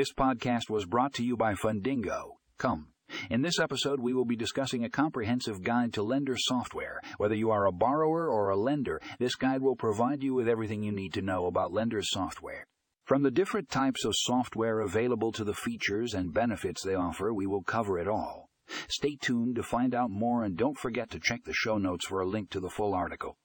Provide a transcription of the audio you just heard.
This podcast was brought to you by Fundingo. Come. In this episode, we will be discussing a comprehensive guide to lender software. Whether you are a borrower or a lender, this guide will provide you with everything you need to know about lender software. From the different types of software available to the features and benefits they offer, we will cover it all. Stay tuned to find out more and don't forget to check the show notes for a link to the full article.